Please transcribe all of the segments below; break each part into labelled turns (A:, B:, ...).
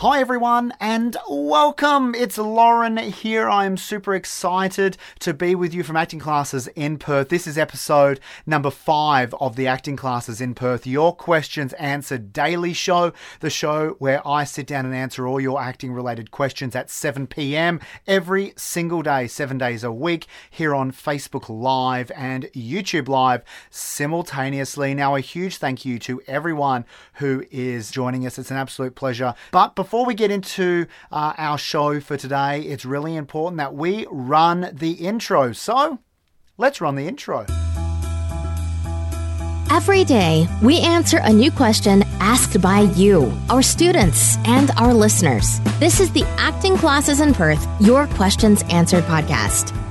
A: Hi everyone and welcome. It's Lauren here. I am super excited to be with you from Acting Classes in Perth. This is episode number five of the Acting Classes in Perth, your questions answered daily show, the show where I sit down and answer all your acting related questions at 7 p.m. every single day, seven days a week here on Facebook Live and YouTube Live simultaneously. Now, a huge thank you to everyone who is joining us. It's an absolute pleasure. But before we get into uh, our show for today, it's really important that we run the intro. So let's run the intro.
B: Every day, we answer a new question asked by you, our students, and our listeners. This is the Acting Classes in Perth Your Questions Answered podcast.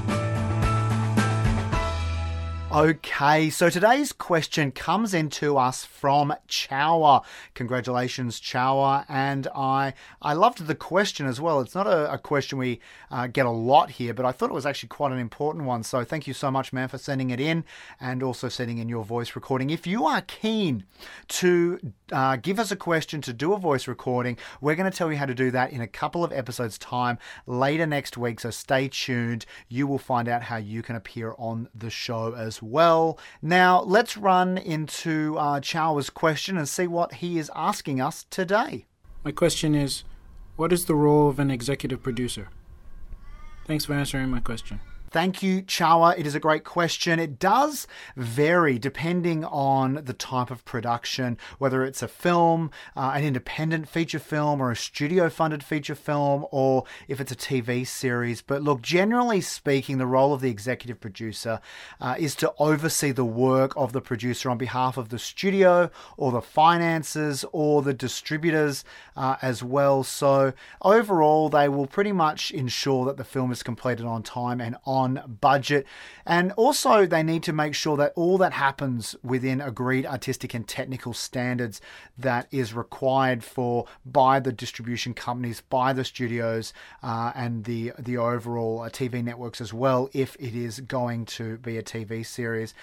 A: Okay, so today's question comes in to us from Chower. Congratulations, Chower. And I I loved the question as well. It's not a, a question we uh, get a lot here, but I thought it was actually quite an important one. So thank you so much, man, for sending it in and also sending in your voice recording. If you are keen to uh, give us a question to do a voice recording, we're going to tell you how to do that in a couple of episodes' time later next week. So stay tuned. You will find out how you can appear on the show as well. Now, let's run into uh, Chower's question and see what he is asking us today.
C: My question is What is the role of an executive producer? Thanks for answering my question.
A: Thank you, Chower. It is a great question. It does vary depending on the type of production, whether it's a film, uh, an independent feature film, or a studio funded feature film, or if it's a TV series. But look, generally speaking, the role of the executive producer uh, is to oversee the work of the producer on behalf of the studio, or the finances, or the distributors uh, as well. So overall, they will pretty much ensure that the film is completed on time and on budget. And also, they need to make sure that all that happens within agreed artistic and technical standards that is required for by the distribution companies, by the studios, uh, and the the overall uh, TV networks as well. If it is going to be a TV series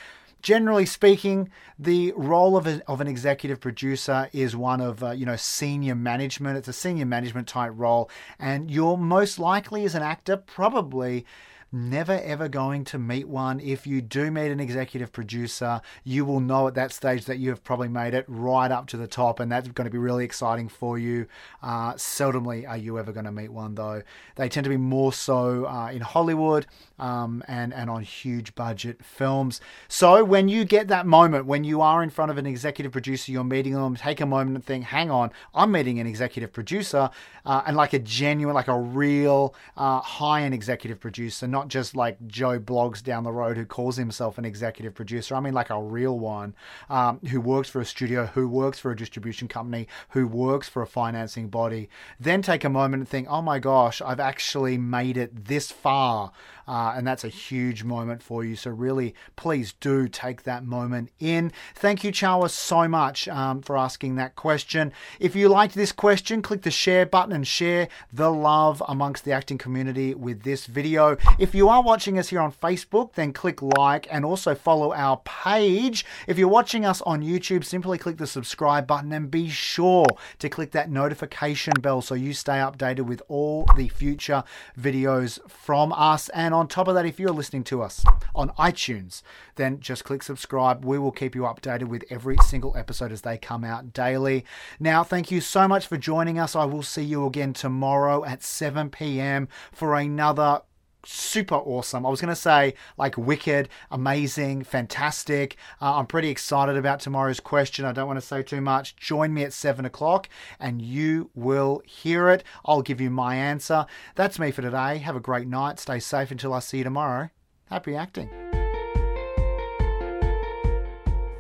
A: generally speaking, the role of, a, of an executive producer is one of, uh, you know, senior management. It's a senior management type role. And you're most likely, as an actor, probably never ever going to meet one. If you do meet an executive producer, you will know at that stage that you have probably made it right up to the top, and that's going to be really exciting for you. Uh, seldomly are you ever going to meet one, though. They tend to be more so uh, in Hollywood um, and, and on huge budget films. So when you get that moment, when you are in front of an executive producer, you're meeting them, take a moment and think, hang on, I'm meeting an executive producer, uh, and like a genuine, like a real uh, high end executive producer, not just like Joe Bloggs down the road who calls himself an executive producer. I mean, like a real one um, who works for a studio, who works for a distribution company, who works for a financing body. Then take a moment and think, oh my gosh, I've actually made it this far. Uh, and that's a huge moment for you. So, really, please do take that moment in. Thank you, Chower, so much um, for asking that question. If you liked this question, click the share button and share the love amongst the acting community with this video. If you are watching us here on Facebook, then click like and also follow our page. If you're watching us on YouTube, simply click the subscribe button and be sure to click that notification bell so you stay updated with all the future videos from us. And on top of that, if you're listening to us on iTunes, then just click subscribe. We will keep you updated with every single episode as they come out daily. Now, thank you so much for joining us. I will see you again tomorrow at 7 p.m. for another super awesome. I was going to say like wicked, amazing, fantastic. Uh, I'm pretty excited about tomorrow's question. I don't want to say too much. Join me at seven o'clock and you will hear it. I'll give you my answer. That's me for today. Have a great night. Stay safe until I see you tomorrow. Happy acting.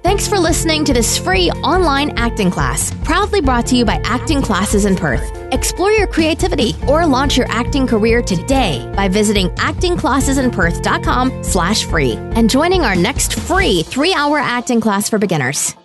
B: Thanks for listening to this free online acting class, proudly brought to you by Acting Classes in Perth. Explore your creativity or launch your acting career today by visiting actingclassesinperth.com slash free and joining our next free three-hour acting class for beginners.